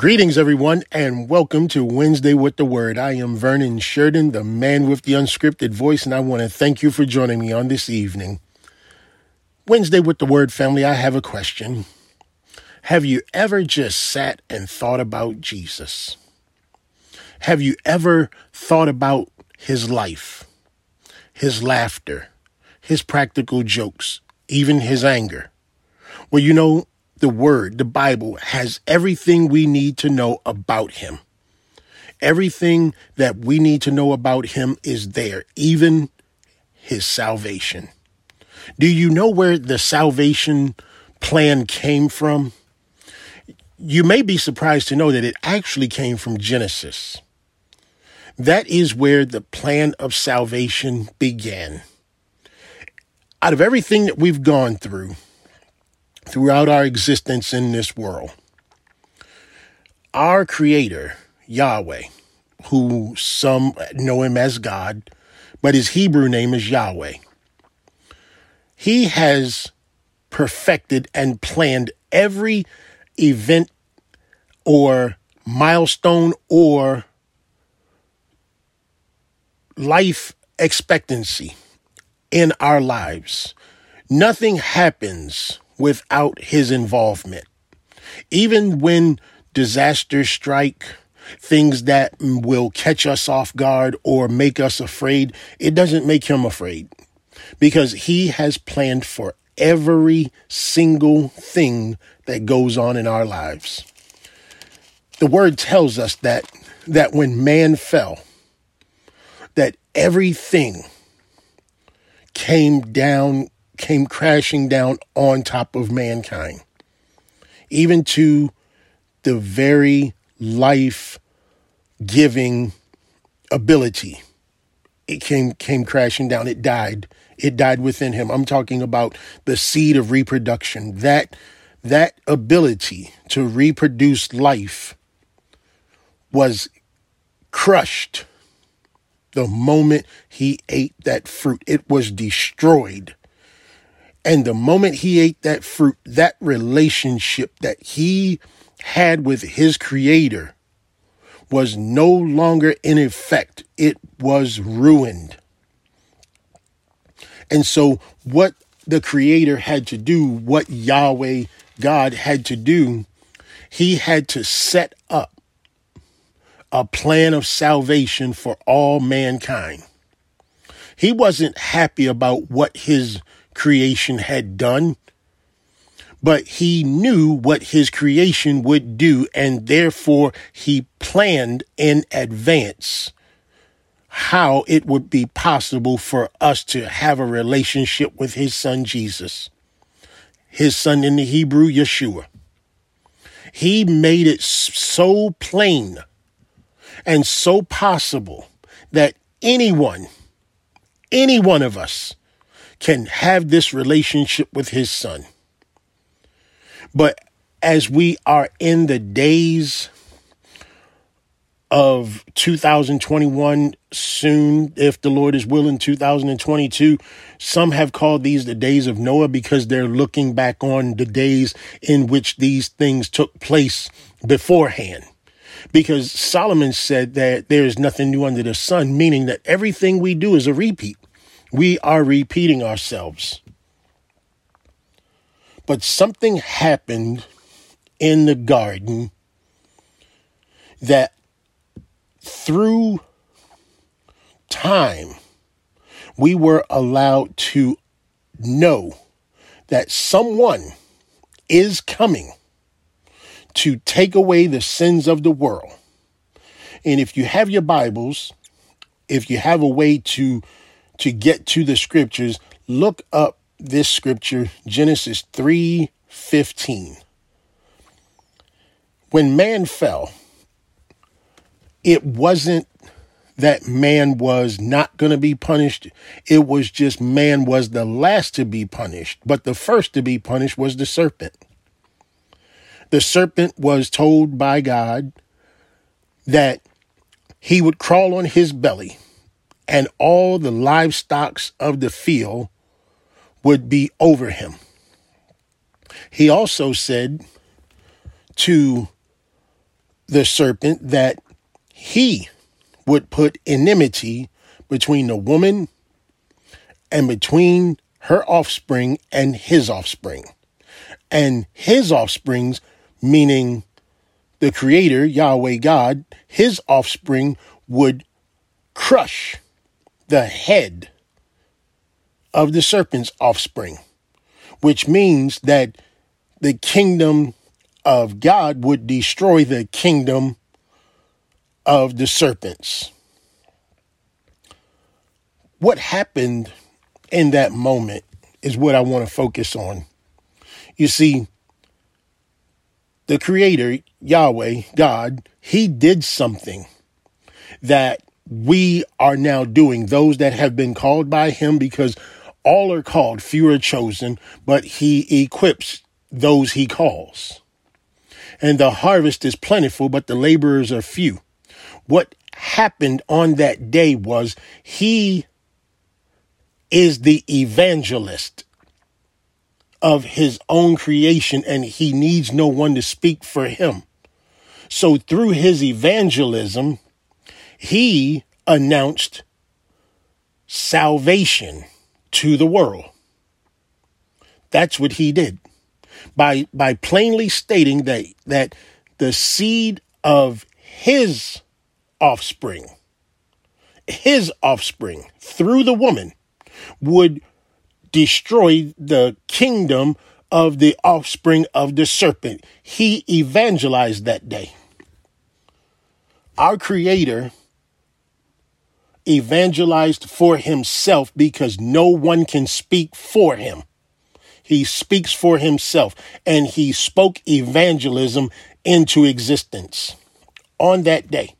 Greetings, everyone, and welcome to Wednesday with the Word. I am Vernon Sheridan, the man with the unscripted voice, and I want to thank you for joining me on this evening. Wednesday with the Word family, I have a question. Have you ever just sat and thought about Jesus? Have you ever thought about his life, his laughter, his practical jokes, even his anger? Well, you know, the Word, the Bible, has everything we need to know about Him. Everything that we need to know about Him is there, even His salvation. Do you know where the salvation plan came from? You may be surprised to know that it actually came from Genesis. That is where the plan of salvation began. Out of everything that we've gone through, throughout our existence in this world. Our Creator, Yahweh, who some know him as God, but his Hebrew name is Yahweh, he has perfected and planned every event or milestone or life expectancy in our lives. Nothing happens without his involvement. Even when disasters strike, things that will catch us off guard or make us afraid, it doesn't make him afraid because he has planned for every single thing that goes on in our lives. The word tells us that that when man fell, that everything came down came crashing down on top of mankind, even to the very life giving ability. It came came crashing down. It died. It died within him. I'm talking about the seed of reproduction. That that ability to reproduce life was crushed the moment he ate that fruit. It was destroyed and the moment he ate that fruit, that relationship that he had with his creator was no longer in effect. It was ruined. And so, what the creator had to do, what Yahweh God had to do, he had to set up a plan of salvation for all mankind. He wasn't happy about what his creation had done, but he knew what his creation would do, and therefore he planned in advance how it would be possible for us to have a relationship with his son Jesus, his son in the Hebrew, Yeshua. He made it so plain and so possible that anyone, any one of us, can have this relationship with his son. But as we are in the days of 2021 soon, if the Lord is willing, 2022. Some have called these the days of Noah because they're looking back on the days in which these things took place beforehand. Because Solomon said that there is nothing new under the sun, meaning that everything we do is a repeat. We are repeating ourselves. But something happened in the garden that through time, we were allowed to know that someone is coming to take away the sins of the world. And if you have your Bibles, if you have a way to to get to the scriptures, look up this scripture, Genesis 3:15. When man fell, it wasn't that man was not going to be punished. It was just man was the last to be punished, but the first to be punished was the serpent. The serpent was told by God that he would crawl on his belly and all the livestock of the field would be over him. He also said to the serpent that he would put enmity between the woman and between her offspring and his offspring. And his offsprings, meaning the creator, Yahweh God, his offspring would crush the head of the serpent's offspring, which means that the kingdom of God would destroy the kingdom of the serpents. What happened in that moment is what I want to focus on. You see, the Creator, Yahweh, God, He did something that we are now doing, those that have been called by Him, because all are called, few are chosen, but He equips those He calls. And the harvest is plentiful, but the laborers are few. What happened on that day was He is the evangelist of his own creation and he needs no one to speak for him. So through his evangelism, he announced salvation to the world. That's what he did. By by plainly stating that that the seed of his offspring, his offspring through the woman would destroy the kingdom of the offspring of the serpent. He evangelized that day. Our Creator evangelized for himself because no one can speak for him. He speaks for himself, and he spoke evangelism into existence on that day.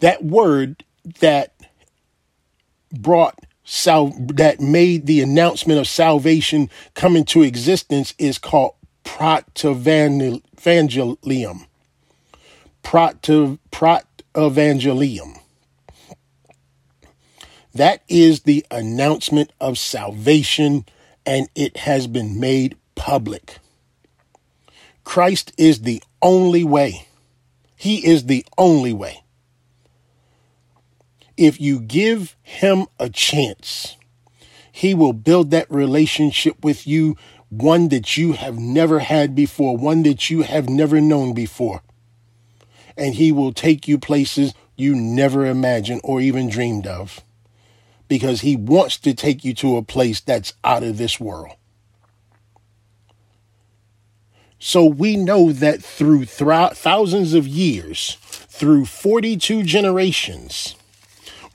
That word that brought sal- that made the announcement of salvation come into existence is called protevangelium. Proto, protevangelium. That is the announcement of salvation, and it has been made public. Christ is the only way. He is the only way if you give him a chance, he will build that relationship with you, one that you have never had before, one that you have never known before. And he will take you places you never imagined or even dreamed of because he wants to take you to a place that's out of this world. So we know that through thousands of years, through 42 generations,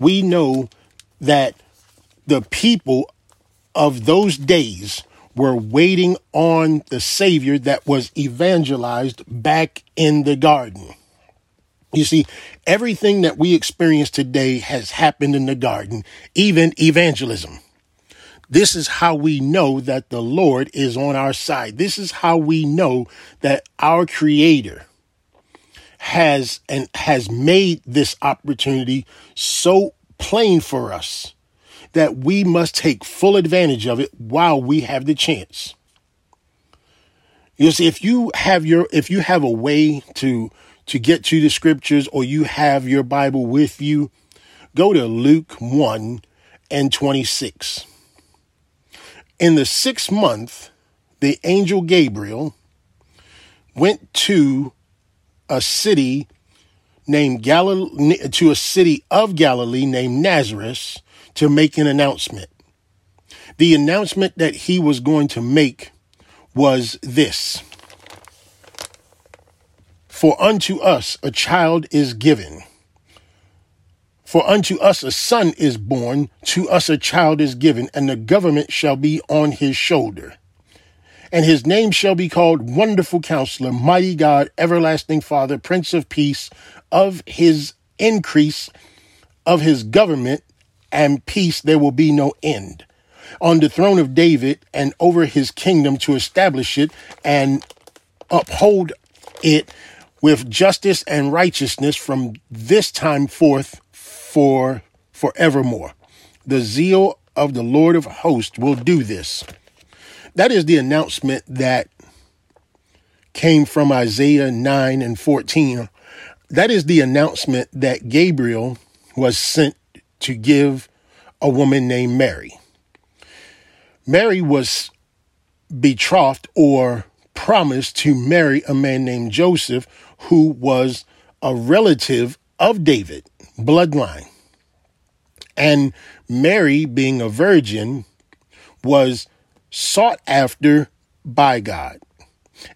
we know that the people of those days were waiting on the Savior that was evangelized back in the garden. You see, everything that we experience today has happened in the garden, even evangelism. This is how we know that the Lord is on our side. This is how we know that our Creator has and has made this opportunity so plain for us that we must take full advantage of it while we have the chance. You see, if you have your if you have a way to to get to the scriptures or you have your Bible with you, go to Luke 1 and 26. In the sixth month, the angel Gabriel went to a city named Galilee to a city of Galilee named Nazareth to make an announcement. The announcement that he was going to make was this. For unto us a child is given. For unto us a son is born, to us a child is given, and the government shall be on his shoulder and his name shall be called Wonderful Counselor, Mighty God, Everlasting Father, Prince of Peace, of his increase of his government and peace there will be no end. On the throne of David and over his kingdom to establish it and uphold it with justice and righteousness from this time forth for forevermore. The zeal of the Lord of hosts will do this. That is the announcement that came from Isaiah 9 and 14 that is the announcement that Gabriel was sent to give a woman named Mary. Mary was betrothed or promised to marry a man named Joseph, who was a relative of David, bloodline. And Mary, being a virgin, was sought after by God.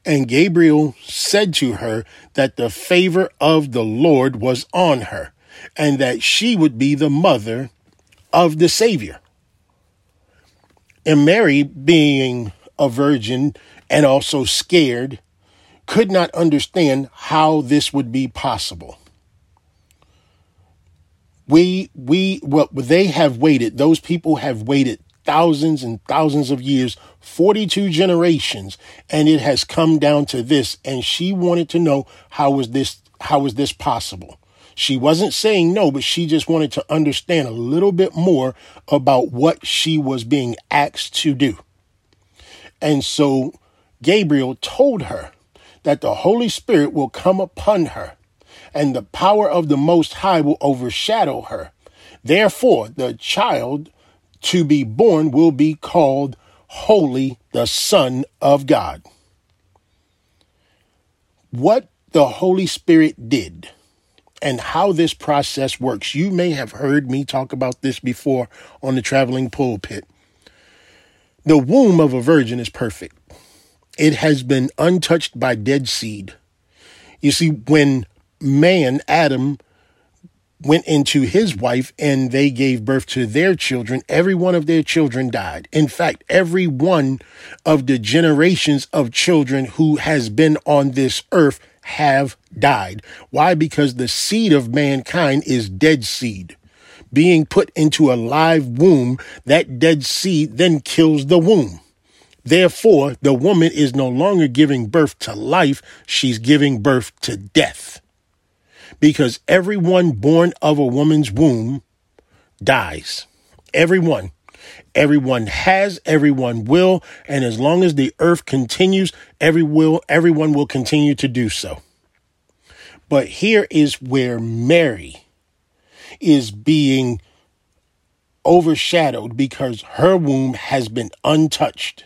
And Gabriel said to her that the favor of the Lord was on her and that she would be the mother of the Savior. And Mary, being a virgin and also scared, could not understand how this would be possible. We, we, well, they have waited, those people have waited thousands and thousands of years, 42 generations, and it has come down to this. And she wanted to know how was this, how was this possible? She wasn't saying no, but she just wanted to understand a little bit more about what she was being asked to do. And so Gabriel told her that the Holy Spirit will come upon her and the power of the Most High will overshadow her. Therefore, the child to be born will be called Holy, the Son of God. What the Holy Spirit did and how this process works. You may have heard me talk about this before on the traveling pulpit. The womb of a virgin is perfect. It has been untouched by dead seed. You see, when man, Adam, went into his wife and they gave birth to their children, every one of their children died. In fact, every one of the generations of children who has been on this earth have died. Why? Because the seed of mankind is dead seed. Being put into a live womb, that dead seed then kills the womb. Therefore, the woman is no longer giving birth to life, she's giving birth to death. Because everyone born of a woman's womb dies. Everyone. Everyone has, everyone will, and as long as the earth continues, every will, everyone will continue to do so. But here is where Mary is being overshadowed because her womb has been untouched.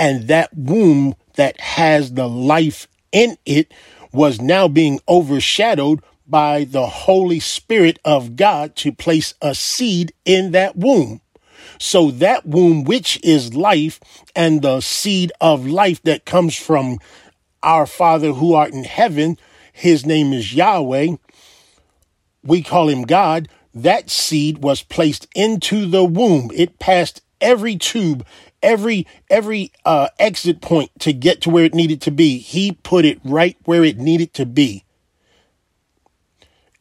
And that womb that has the life in it was now being overshadowed by the Holy Spirit of God to place a seed in that womb. So that womb, which is life, and the seed of life that comes from our Father who art in heaven, his name is Yahweh. We call him God. That seed was placed into the womb. It passed every tube, every every uh, exit point to get to where it needed to be. He put it right where it needed to be.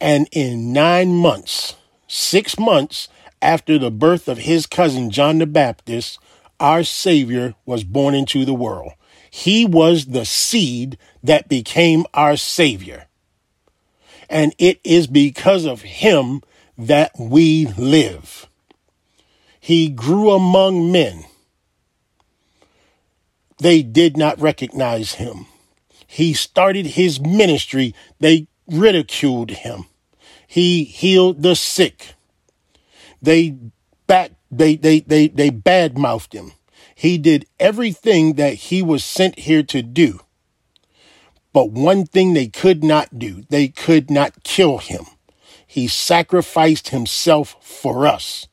And in nine months, six months after the birth of his cousin John the Baptist, our Savior was born into the world. He was the seed that became our Savior. And it is because of him that we live. He grew among men. They did not recognize him. He started his ministry. They ridiculed him. He healed the sick. They back they they they they badmouthed him. He did everything that he was sent here to do. But one thing they could not do, they could not kill him. He sacrificed himself for us.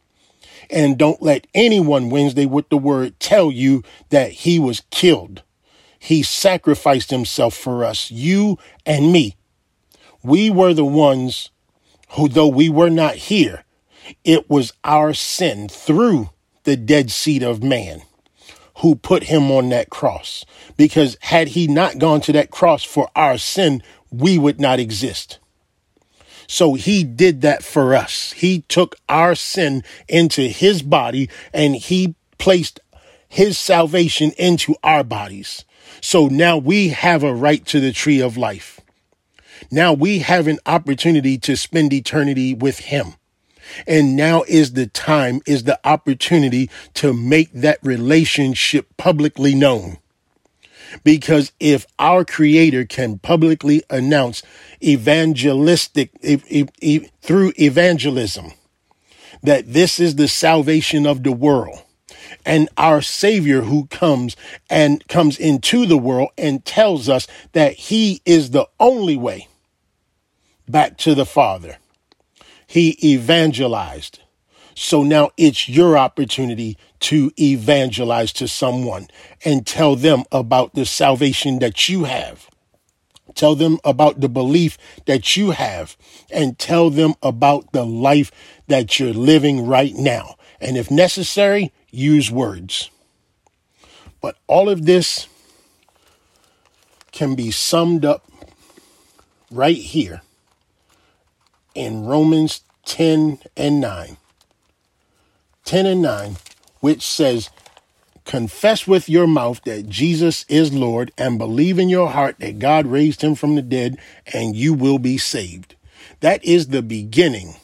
And don't let anyone Wednesday with the word tell you that he was killed. He sacrificed himself for us, you and me. We were the ones who, though we were not here, it was our sin through the dead seed of man who put him on that cross. Because had he not gone to that cross for our sin, we would not exist. So he did that for us. He took our sin into his body and he placed his salvation into our bodies. So now we have a right to the tree of life. Now we have an opportunity to spend eternity with him. And now is the time, is the opportunity to make that relationship publicly known. Because if our creator can publicly announce evangelistic through evangelism that this is the salvation of the world and our savior who comes and comes into the world and tells us that he is the only way back to the father he evangelized. So now it's your opportunity to evangelize to someone and tell them about the salvation that you have. Tell them about the belief that you have and tell them about the life that you're living right now. And if necessary, use words. But all of this can be summed up right here in Romans 10 and 9. 10 and 9, which says, Confess with your mouth that Jesus is Lord and believe in your heart that God raised him from the dead and you will be saved. That is the beginning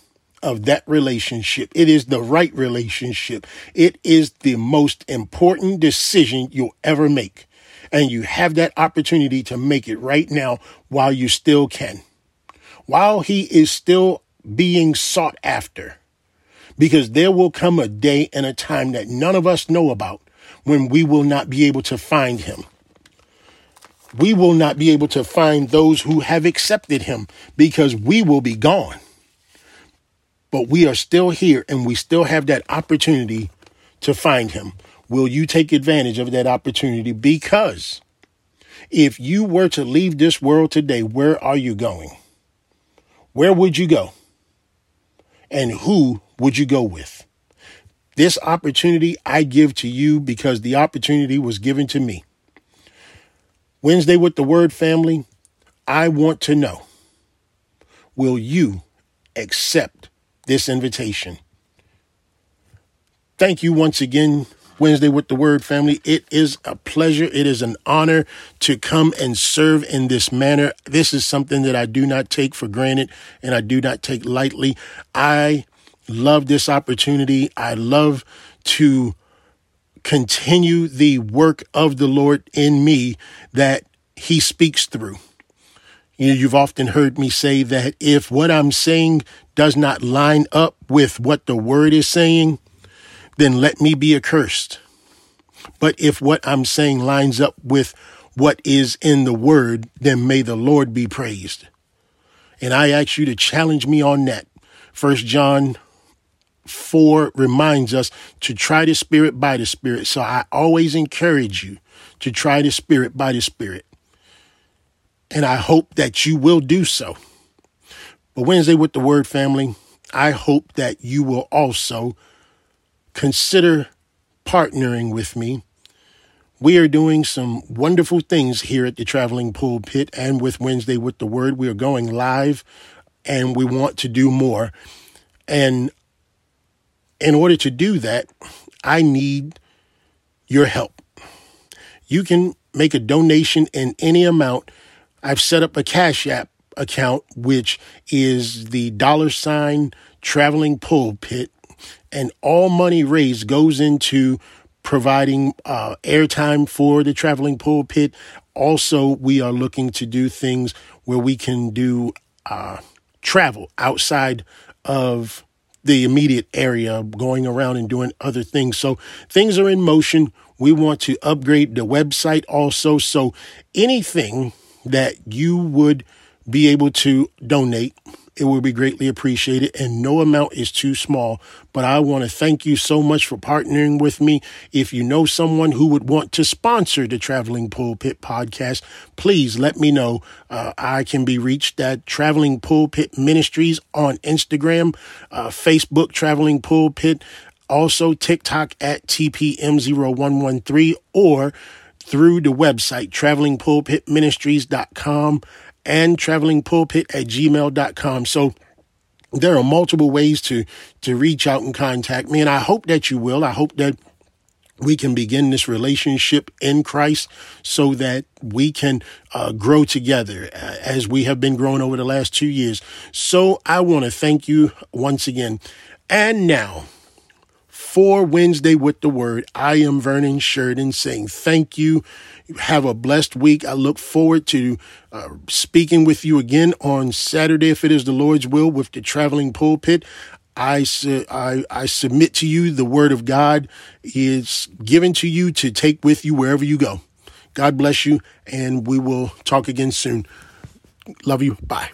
of that relationship. It is the right relationship. It is the most important decision you'll ever make. And you have that opportunity to make it right now while you still can. While he is still being sought after because there will come a day and a time that none of us know about when we will not be able to find him. We will not be able to find those who have accepted him because we will be gone. But we are still here and we still have that opportunity to find him. Will you take advantage of that opportunity? Because if you were to leave this world today, where are you going? Where would you go? And who would you go with? This opportunity I give to you because the opportunity was given to me. Wednesday with the Word family, I want to know will you accept this invitation? Thank you once again, Wednesday with the Word family. It is a pleasure, it is an honor to come and serve in this manner. This is something that I do not take for granted and I do not take lightly. I love this opportunity. I love to continue the work of the Lord in me that he speaks through. You know, you've often heard me say that if what I'm saying does not line up with what the word is saying, then let me be accursed. But if what I'm saying lines up with what is in the word, then may the Lord be praised. And I ask you to challenge me on that. First John 4 reminds us to try the Spirit by the Spirit. So I always encourage you to try the Spirit by the Spirit. And I hope that you will do so. But Wednesday with the Word family, I hope that you will also consider partnering with me. We are doing some wonderful things here at the Traveling Pulpit and with Wednesday with the Word. We are going live and we want to do more. And in order to do that, I need your help. You can make a donation in any amount. I've set up a Cash App account, which is the dollar sign traveling pulpit, and all money raised goes into providing uh, airtime for the traveling pulpit. Also, we are looking to do things where we can do uh, travel outside of the immediate area, going around and doing other things. So things are in motion. We want to upgrade the website also. So anything that you would be able to donate it would be greatly appreciated. And no amount is too small. But I want to thank you so much for partnering with me. If you know someone who would want to sponsor the Traveling Pulpit podcast, please let me know. Uh, I can be reached at Traveling Pulpit Ministries on Instagram, uh, Facebook, Traveling Pulpit, also TikTok at TPM0113, or through the website, travelingpulpitministries.com and travelingpulpit at gmail.com. So there are multiple ways to, to reach out and contact me. And I hope that you will. I hope that we can begin this relationship in Christ so that we can uh, grow together uh, as we have been growing over the last two years. So I want to thank you once again. And now, for Wednesday with the Word. I am Vernon Sheridan saying thank you. Have a blessed week. I look forward to uh, speaking with you again on Saturday, if it is the Lord's will, with the traveling pulpit. I, su- I, I submit to you the word of God is given to you to take with you wherever you go. God bless you, and we will talk again soon. Love you. Bye.